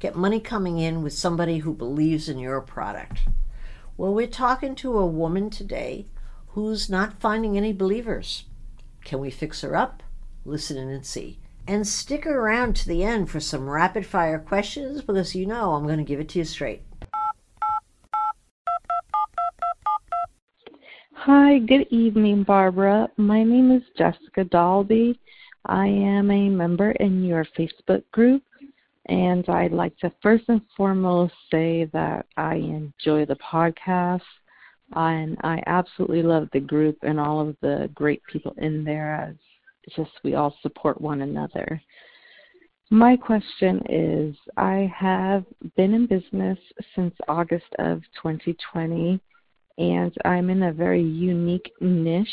Get money coming in with somebody who believes in your product? Well, we're talking to a woman today who's not finding any believers. Can we fix her up? Listen in and see. And stick around to the end for some rapid fire questions because you know I'm going to give it to you straight. Hi, good evening, Barbara. My name is Jessica Dalby. I am a member in your Facebook group, and I'd like to first and foremost say that I enjoy the podcast, and I absolutely love the group and all of the great people in there. As just we all support one another. My question is I have been in business since August of 2020 and I'm in a very unique niche.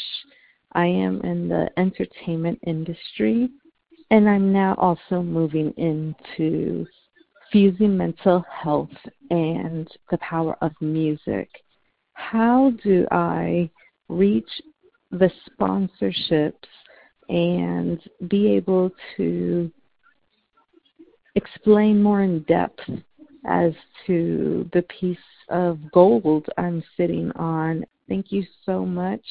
I am in the entertainment industry, and I'm now also moving into fusing mental health and the power of music. How do I reach the sponsorships and be able to explain more in depth as to the piece of gold I'm sitting on. Thank you so much.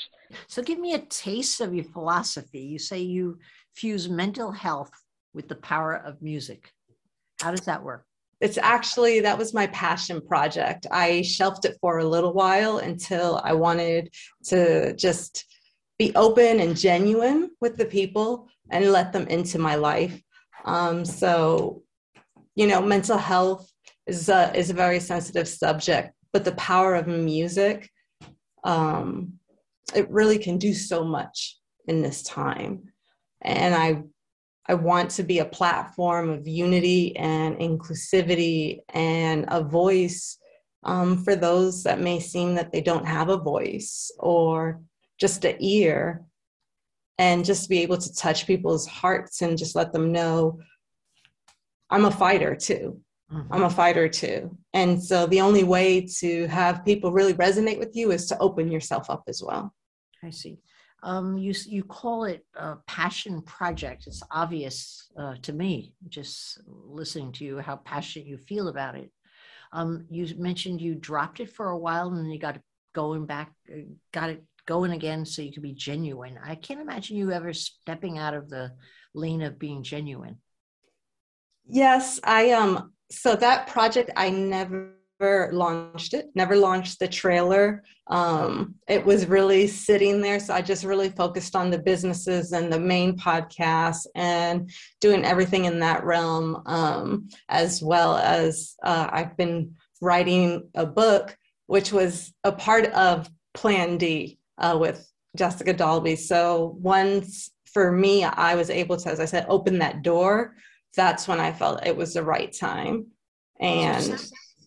So, give me a taste of your philosophy. You say you fuse mental health with the power of music. How does that work? It's actually, that was my passion project. I shelved it for a little while until I wanted to just be open and genuine with the people and let them into my life. Um, so, you know, mental health is a, is a very sensitive subject, but the power of music, um, it really can do so much in this time. And I, I want to be a platform of unity and inclusivity and a voice um, for those that may seem that they don't have a voice or just an ear and just be able to touch people's hearts and just let them know I'm a fighter too. Mm-hmm. I'm a fighter too. And so the only way to have people really resonate with you is to open yourself up as well. I see. Um, you you call it a passion project. It's obvious uh, to me just listening to you how passionate you feel about it. Um, you mentioned you dropped it for a while and then you got going back, uh, got it going again so you could be genuine. I can't imagine you ever stepping out of the lane of being genuine. Yes, I um so that project i never launched it never launched the trailer um, it was really sitting there so i just really focused on the businesses and the main podcast and doing everything in that realm um, as well as uh, i've been writing a book which was a part of plan d uh, with jessica dalby so once for me i was able to as i said open that door that's when I felt it was the right time. And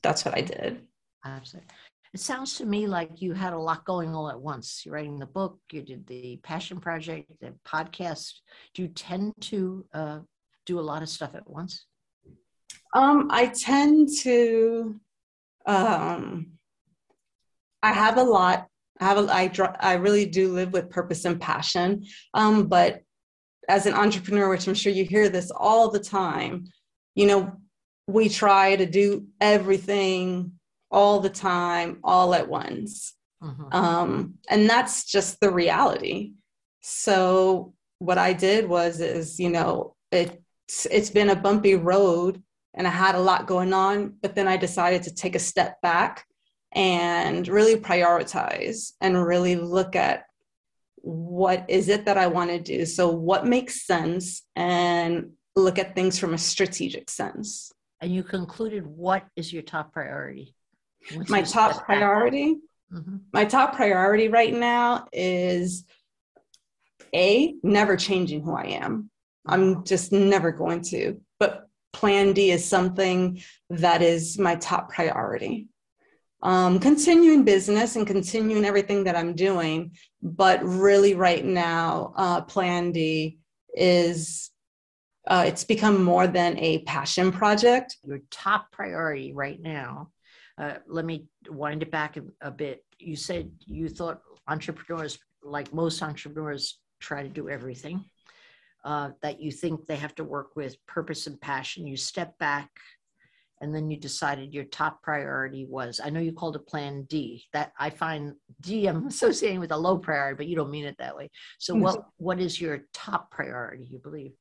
that's what I did. Absolutely. It sounds to me like you had a lot going all at once. You're writing the book, you did the passion project, the podcast. Do you tend to uh, do a lot of stuff at once? Um, I tend to. Um, I have a lot. I have a, I, I really do live with purpose and passion. Um, but as an entrepreneur, which I'm sure you hear this all the time, you know, we try to do everything all the time, all at once. Mm-hmm. Um, and that's just the reality. So what I did was, is, you know, it's, it's been a bumpy road and I had a lot going on, but then I decided to take a step back and really prioritize and really look at what is it that I want to do? So, what makes sense and look at things from a strategic sense. And you concluded what is your top priority? What's my top priority? Mm-hmm. My top priority right now is A, never changing who I am. I'm just never going to. But Plan D is something that is my top priority. Um, continuing business and continuing everything that I'm doing, but really right now, uh, Plan D is uh, it's become more than a passion project. Your top priority right now. Uh, let me wind it back a, a bit. You said you thought entrepreneurs, like most entrepreneurs, try to do everything uh, that you think they have to work with purpose and passion. You step back and then you decided your top priority was i know you called it plan d that i find d i'm associating with a low priority but you don't mean it that way so mm-hmm. what what is your top priority you believe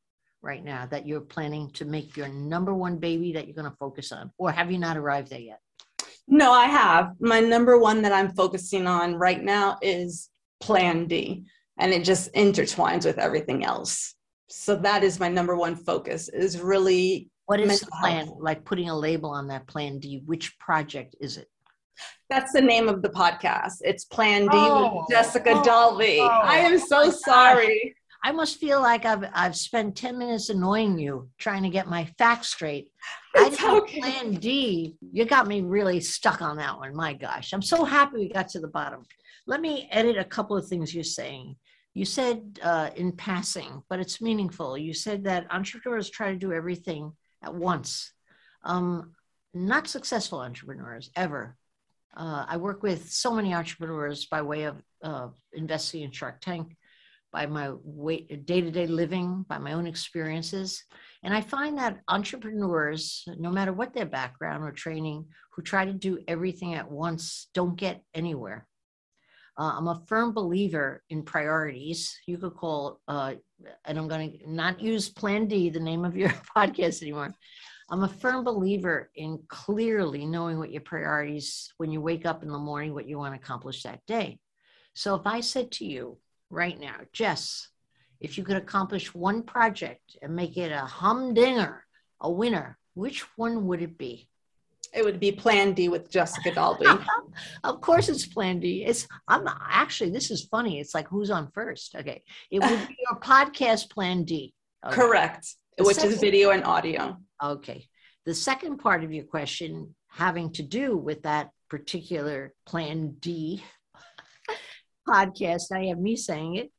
right now that you're planning to make your number one baby that you're going to focus on or have you not arrived there yet? No i have. My number one that i'm focusing on right now is plan d and it just intertwines with everything else. So that is my number one focus is really what is the plan health. like putting a label on that plan d? Which project is it? That's the name of the podcast. It's plan d oh, with jessica oh, dalby oh, i am so oh sorry I must feel like I've I've spent 10 minutes annoying you trying to get my facts straight. It's I okay. plan D. You got me really stuck on that one. My gosh. I'm so happy we got to the bottom. Let me edit a couple of things you're saying. You said uh, in passing, but it's meaningful. You said that entrepreneurs try to do everything at once. Um, not successful entrepreneurs ever. Uh, I work with so many entrepreneurs by way of uh, investing in Shark Tank, by my day to day living, by my own experiences. And I find that entrepreneurs, no matter what their background or training, who try to do everything at once don't get anywhere. Uh, I'm a firm believer in priorities. You could call, uh, and I'm going to not use Plan D, the name of your podcast anymore. I'm a firm believer in clearly knowing what your priorities when you wake up in the morning, what you want to accomplish that day. So if I said to you right now, Jess, if you could accomplish one project and make it a humdinger, a winner, which one would it be? It would be Plan D with Jessica Dalby. of course, it's Plan D. It's I'm actually this is funny. It's like who's on first? Okay, it would be your podcast Plan D. Okay. Correct, the which second, is video and audio. Okay, the second part of your question having to do with that particular Plan D podcast. I have me saying it.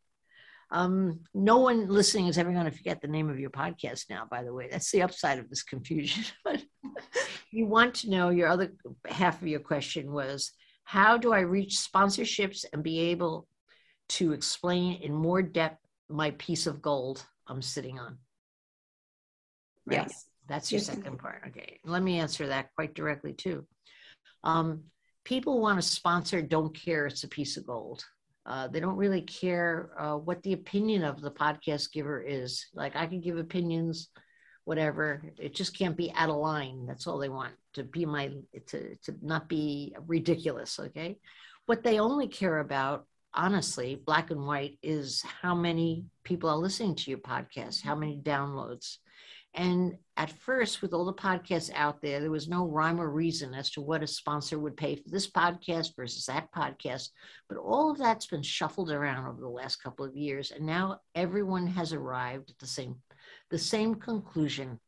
Um, no one listening is ever going to forget the name of your podcast now, by the way. That's the upside of this confusion. you want to know your other half of your question was how do I reach sponsorships and be able to explain in more depth my piece of gold I'm sitting on? Right? Yes. That's your yes. second part. Okay. Let me answer that quite directly, too. Um, people want to sponsor, don't care it's a piece of gold. Uh, they don't really care uh, what the opinion of the podcast giver is. Like I can give opinions, whatever. It just can't be out of line. That's all they want to be my to to not be ridiculous. Okay, what they only care about, honestly, black and white, is how many people are listening to your podcast, how many downloads, and at first, with all the podcasts out there, there was no rhyme or reason as to what a sponsor would pay for this podcast versus that podcast. But all of that's been shuffled around over the last couple of years. And now everyone has arrived at the same, the same conclusion.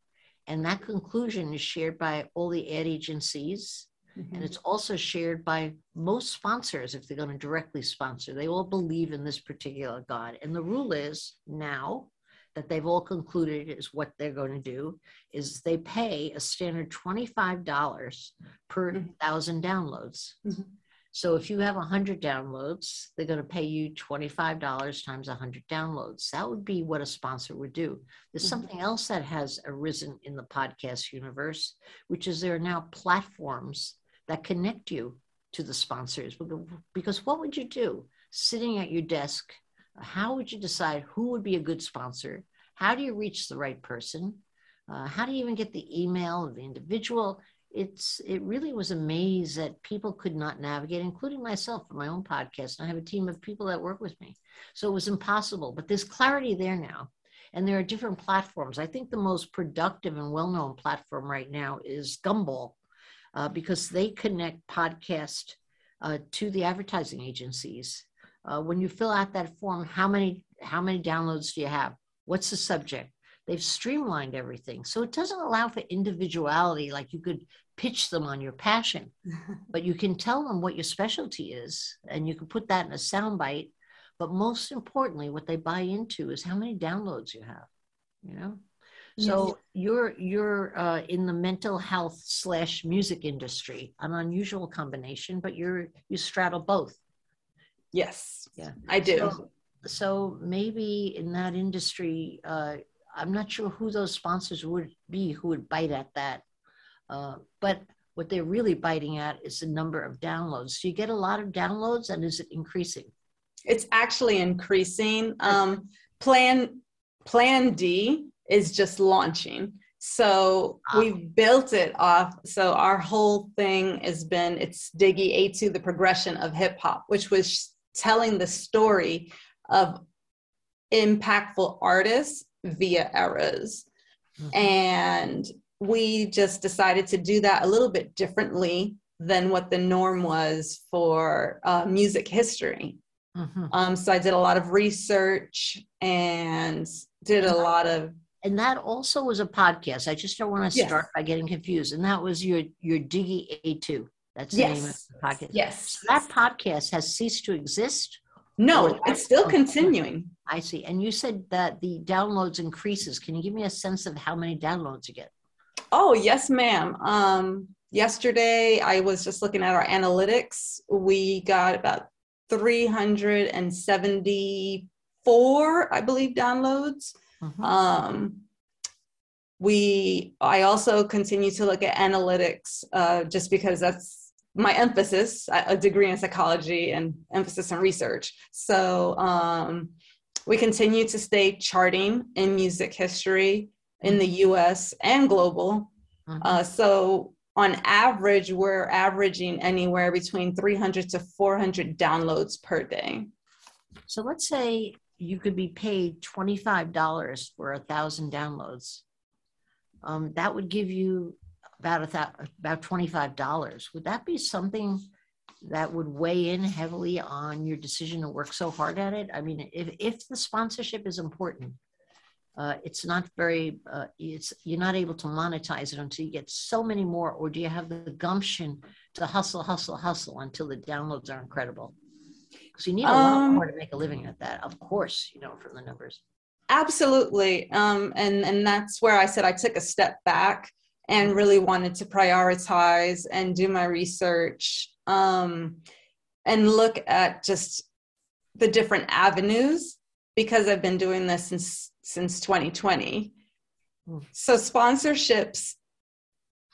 And that conclusion is shared by all the ad agencies. Mm-hmm. And it's also shared by most sponsors if they're going to directly sponsor. They all believe in this particular God. And the rule is now that they've all concluded is what they're going to do is they pay a standard $25 per mm-hmm. thousand downloads. Mm-hmm. So if you have 100 downloads, they're going to pay you $25 times 100 downloads. That would be what a sponsor would do. There's mm-hmm. something else that has arisen in the podcast universe, which is there are now platforms that connect you to the sponsors. Because what would you do sitting at your desk how would you decide who would be a good sponsor? How do you reach the right person? Uh, how do you even get the email of the individual? It's it really was a maze that people could not navigate, including myself for my own podcast. And I have a team of people that work with me, so it was impossible. But there's clarity there now, and there are different platforms. I think the most productive and well-known platform right now is Gumball, uh, because they connect podcast uh, to the advertising agencies uh, when you fill out that form, how many how many downloads do you have? What's the subject? they've streamlined everything. So it doesn't allow for individuality, like you could pitch them on your passion, but you can tell them what your specialty is, and you can put that in a soundbite. But most importantly, what they buy into is how many downloads you have, you know? So yes. you're you're uh, in the mental health slash music industry, an unusual combination, but you're you straddle both. Yes, yeah, I do. So, so maybe in that industry, uh, I'm not sure who those sponsors would be who would bite at that, uh, but what they're really biting at is the number of downloads. Do you get a lot of downloads, and is it increasing? It's actually increasing. Um, plan Plan D is just launching. So ah. we've built it off. So our whole thing has been it's Diggy A2, the progression of hip hop, which was telling the story of impactful artists via eras. Mm-hmm. And we just decided to do that a little bit differently than what the norm was for uh, music history. Mm-hmm. Um, so I did a lot of research and did a lot of and that also was a podcast. I just don't want to yes. start by getting confused. And that was your your Diggy A2. That's the yes. name of the podcast. Yes. So that podcast has ceased to exist. No, it's still continuing. I see. And you said that the downloads increases. Can you give me a sense of how many downloads you get? Oh, yes, ma'am. Um, yesterday I was just looking at our analytics. We got about 374, I believe, downloads. Mm-hmm. Um, we, I also continue to look at analytics uh, just because that's my emphasis, a degree in psychology and emphasis in research. So um, we continue to stay charting in music history in the US and global. Mm-hmm. Uh, so on average, we're averaging anywhere between 300 to 400 downloads per day. So let's say you could be paid $25 for a thousand downloads. Um, that would give you about a th- about $25. Would that be something that would weigh in heavily on your decision to work so hard at it? I mean, if, if the sponsorship is important, uh, it's not very, uh, it's, you're not able to monetize it until you get so many more, or do you have the gumption to hustle, hustle, hustle until the downloads are incredible? Because you need a lot um, more to make a living at that, of course, you know, from the numbers. Absolutely. Um, and, and that's where I said I took a step back and really wanted to prioritize and do my research um, and look at just the different avenues because I've been doing this since since 2020. Hmm. So sponsorships,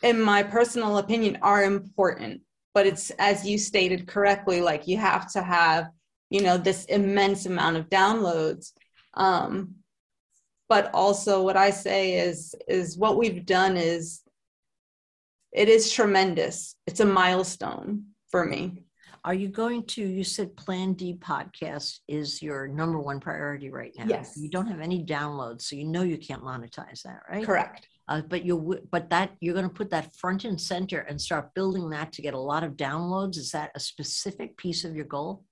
in my personal opinion, are important but it's as you stated correctly like you have to have you know this immense amount of downloads um, but also what i say is is what we've done is it is tremendous. It's a milestone for me. Are you going to you said plan d podcast is your number one priority right now. Yes. You don't have any downloads so you know you can't monetize that right? Correct. Uh, but you but that you're going to put that front and center and start building that to get a lot of downloads. Is that a specific piece of your goal?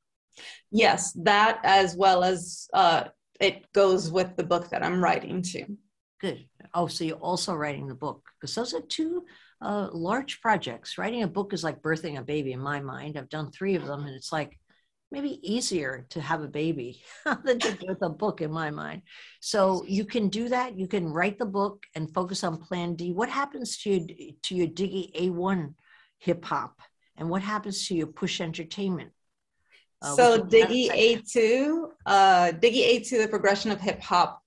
Yes that as well as uh, it goes with the book that i'm writing too good oh so you're also writing the book because those are two uh, large projects writing a book is like birthing a baby in my mind i've done three of them and it's like maybe easier to have a baby than to do a book in my mind. So you can do that. You can write the book and focus on plan D. What happens to your, to your Diggy A1 hip hop? And what happens to your push entertainment? Uh, so Diggy A2, uh, Diggy A2, the progression of hip hop.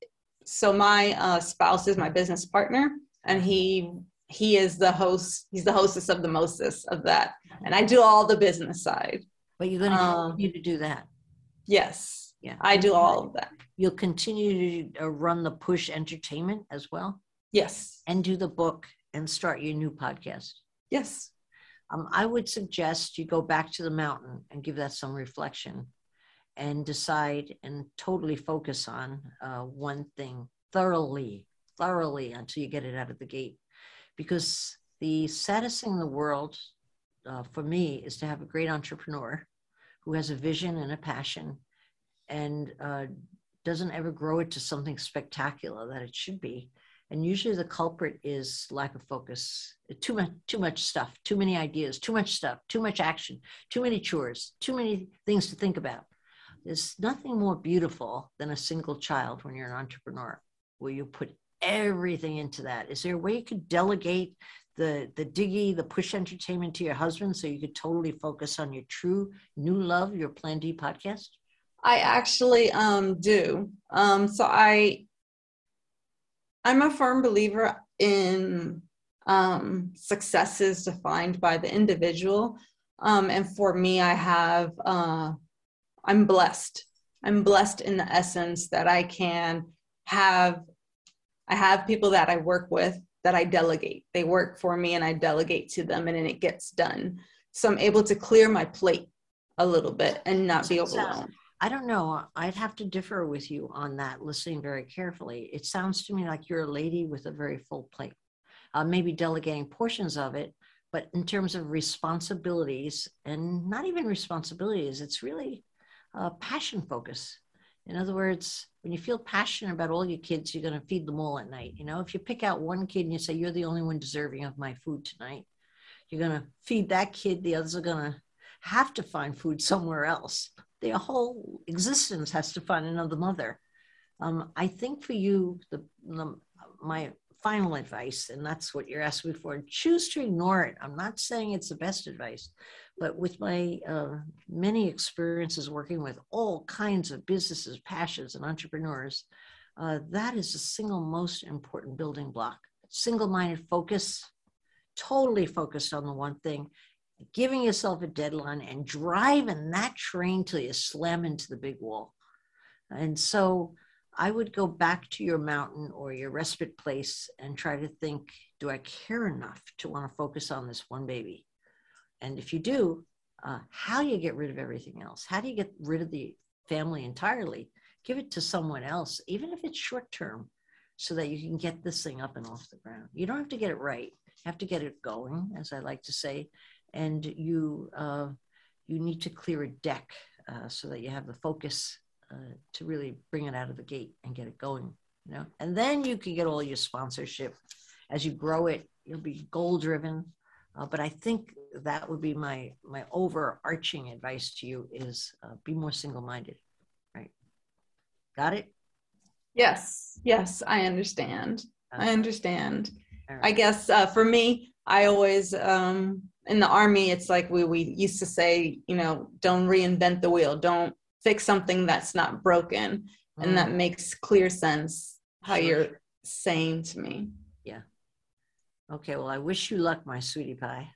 So my uh, spouse is my business partner and he he is the host, he's the hostess of the mostest of that. And I do all the business side. But you're going to um, continue to do that. Yes. Yeah. I do all of that. You'll continue to uh, run the push entertainment as well. Yes. And do the book and start your new podcast. Yes. Um, I would suggest you go back to the mountain and give that some reflection and decide and totally focus on uh, one thing thoroughly, thoroughly until you get it out of the gate. Because the saddest thing in the world uh, for me is to have a great entrepreneur who has a vision and a passion and uh, doesn't ever grow it to something spectacular that it should be. And usually the culprit is lack of focus. Too much, too much stuff, too many ideas, too much stuff, too much action, too many chores, too many things to think about. There's nothing more beautiful than a single child when you're an entrepreneur, where you put everything into that. Is there a way you could delegate the the diggy, the push entertainment to your husband so you could totally focus on your true new love, your Plan D podcast? I actually um, do. Um, so I I'm a firm believer in um, success is defined by the individual. Um, and for me, I have uh, I'm blessed. I'm blessed in the essence that I can have I have people that I work with that I delegate. They work for me and I delegate to them and then it gets done. So I'm able to clear my plate a little bit and not be overwhelmed. I don't know. I'd have to differ with you on that, listening very carefully. It sounds to me like you're a lady with a very full plate, uh, maybe delegating portions of it, but in terms of responsibilities and not even responsibilities, it's really a passion focus. In other words, when you feel passionate about all your kids, you're going to feed them all at night. You know, if you pick out one kid and you say, You're the only one deserving of my food tonight, you're going to feed that kid. The others are going to have to find food somewhere else. Their whole existence has to find another mother. Um, I think for you, the, the my final advice, and that's what you're asking me for, choose to ignore it. I'm not saying it's the best advice, but with my uh, many experiences working with all kinds of businesses, passions, and entrepreneurs, uh, that is the single most important building block. Single minded focus, totally focused on the one thing, giving yourself a deadline and driving that train till you slam into the big wall. And so I would go back to your mountain or your respite place and try to think do I care enough to want to focus on this one baby? And if you do, uh, how do you get rid of everything else? How do you get rid of the family entirely? Give it to someone else, even if it's short term, so that you can get this thing up and off the ground. You don't have to get it right. You have to get it going, as I like to say, and you uh, you need to clear a deck uh, so that you have the focus uh, to really bring it out of the gate and get it going. You know, and then you can get all your sponsorship as you grow it. You'll be goal driven uh, but I think that would be my my overarching advice to you is uh, be more single minded. Right? Got it? Yes. Yes, I understand. I understand. Right. I guess uh, for me, I always um, in the army, it's like we we used to say, you know, don't reinvent the wheel. Don't fix something that's not broken, mm. and that mm. makes clear sense how sure. you're saying to me. Yeah okay, well, I wish you luck, my sweetie pie.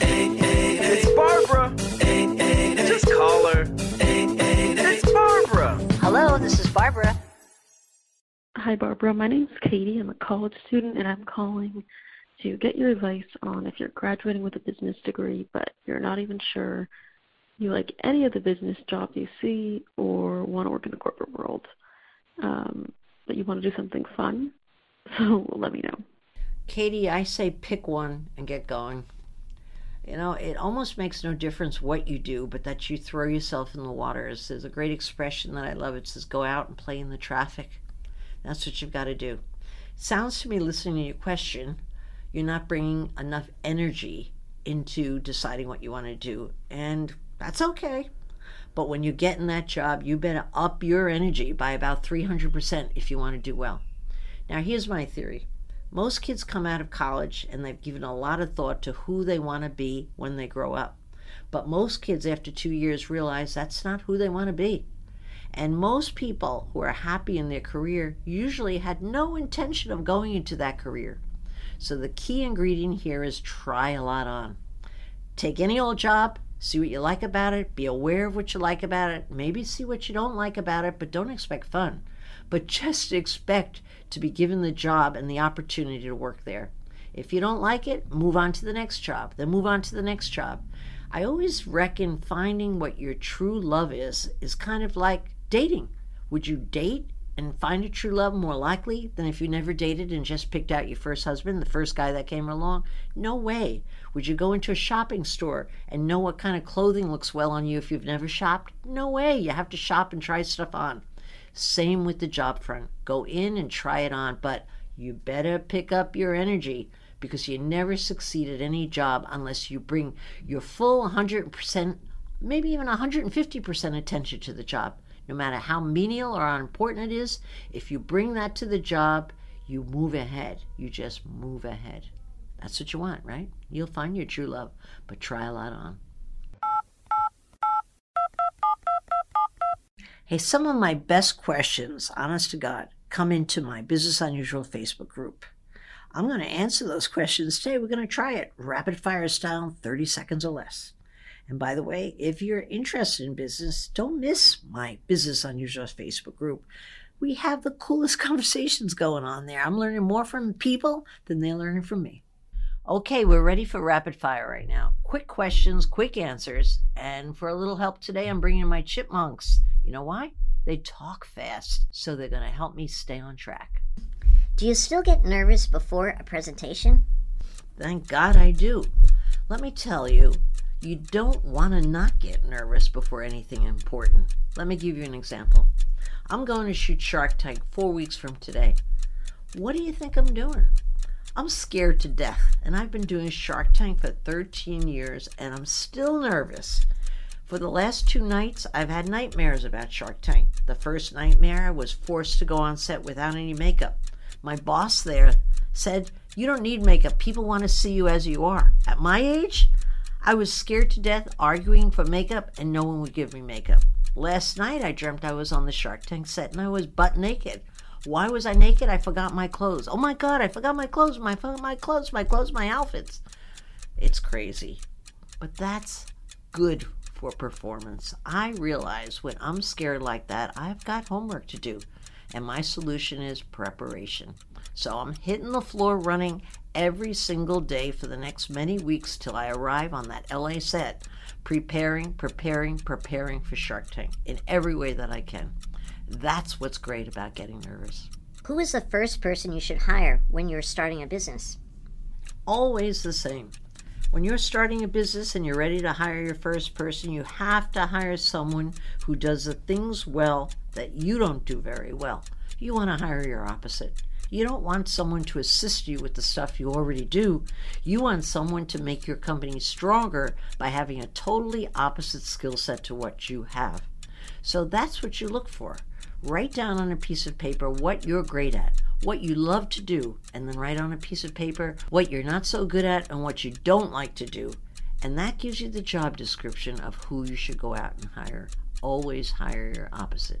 Hey, hey, it's Barbara. Hey, hey, Just call her. It's Barbara. Hello, this is Barbara. Hi, Barbara. My name's Katie. I'm a college student, and I'm calling to get your advice on if you're graduating with a business degree, but you're not even sure you like any of the business jobs you see or want to work in the corporate world. Um, but you want to do something fun So let me know. Katie, I say pick one and get going. You know, it almost makes no difference what you do, but that you throw yourself in the water. There's a great expression that I love. It says, go out and play in the traffic. That's what you've got to do. sounds to me, listening to your question, you're not bringing enough energy into deciding what you want to do. And that's okay. But when you get in that job, you better up your energy by about 300% if you want to do well. Now, here's my theory most kids come out of college and they've given a lot of thought to who they want to be when they grow up. But most kids, after two years, realize that's not who they want to be. And most people who are happy in their career usually had no intention of going into that career. So the key ingredient here is try a lot on. Take any old job, see what you like about it, be aware of what you like about it, maybe see what you don't like about it, but don't expect fun. But just expect to be given the job and the opportunity to work there. If you don't like it, move on to the next job, then move on to the next job. I always reckon finding what your true love is is kind of like dating. Would you date and find a true love more likely than if you never dated and just picked out your first husband, the first guy that came along? No way. Would you go into a shopping store and know what kind of clothing looks well on you if you've never shopped? No way. You have to shop and try stuff on. Same with the job front. Go in and try it on, but you better pick up your energy because you never succeed at any job unless you bring your full 100%, maybe even 150% attention to the job. No matter how menial or unimportant it is, if you bring that to the job, you move ahead. You just move ahead. That's what you want, right? You'll find your true love, but try a lot on. Hey, some of my best questions, honest to God, come into my Business Unusual Facebook group. I'm going to answer those questions today. We're going to try it rapid fire style, 30 seconds or less. And by the way, if you're interested in business, don't miss my Business Unusual Facebook group. We have the coolest conversations going on there. I'm learning more from people than they're learning from me. Okay, we're ready for rapid fire right now. Quick questions, quick answers. And for a little help today, I'm bringing my chipmunks. You know why? They talk fast, so they're going to help me stay on track. Do you still get nervous before a presentation? Thank God I do. Let me tell you, you don't want to not get nervous before anything important. Let me give you an example. I'm going to shoot Shark Tank four weeks from today. What do you think I'm doing? I'm scared to death, and I've been doing Shark Tank for 13 years, and I'm still nervous. For the last two nights, I've had nightmares about Shark Tank. The first nightmare, I was forced to go on set without any makeup. My boss there said, You don't need makeup. People want to see you as you are. At my age, I was scared to death arguing for makeup, and no one would give me makeup. Last night, I dreamt I was on the Shark Tank set and I was butt naked. Why was I naked? I forgot my clothes. Oh my God, I forgot my clothes, my, my clothes, my clothes, my outfits. It's crazy. But that's good for performance. I realize when I'm scared like that, I've got homework to do. And my solution is preparation. So I'm hitting the floor running every single day for the next many weeks till I arrive on that LA set, preparing, preparing, preparing for Shark Tank in every way that I can. That's what's great about getting nervous. Who is the first person you should hire when you're starting a business? Always the same. When you're starting a business and you're ready to hire your first person, you have to hire someone who does the things well that you don't do very well. You want to hire your opposite. You don't want someone to assist you with the stuff you already do. You want someone to make your company stronger by having a totally opposite skill set to what you have. So that's what you look for. Write down on a piece of paper what you're great at, what you love to do, and then write on a piece of paper what you're not so good at and what you don't like to do. And that gives you the job description of who you should go out and hire. Always hire your opposite.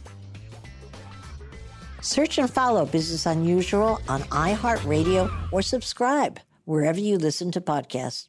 Search and follow Business Unusual on iHeartRadio or subscribe wherever you listen to podcasts.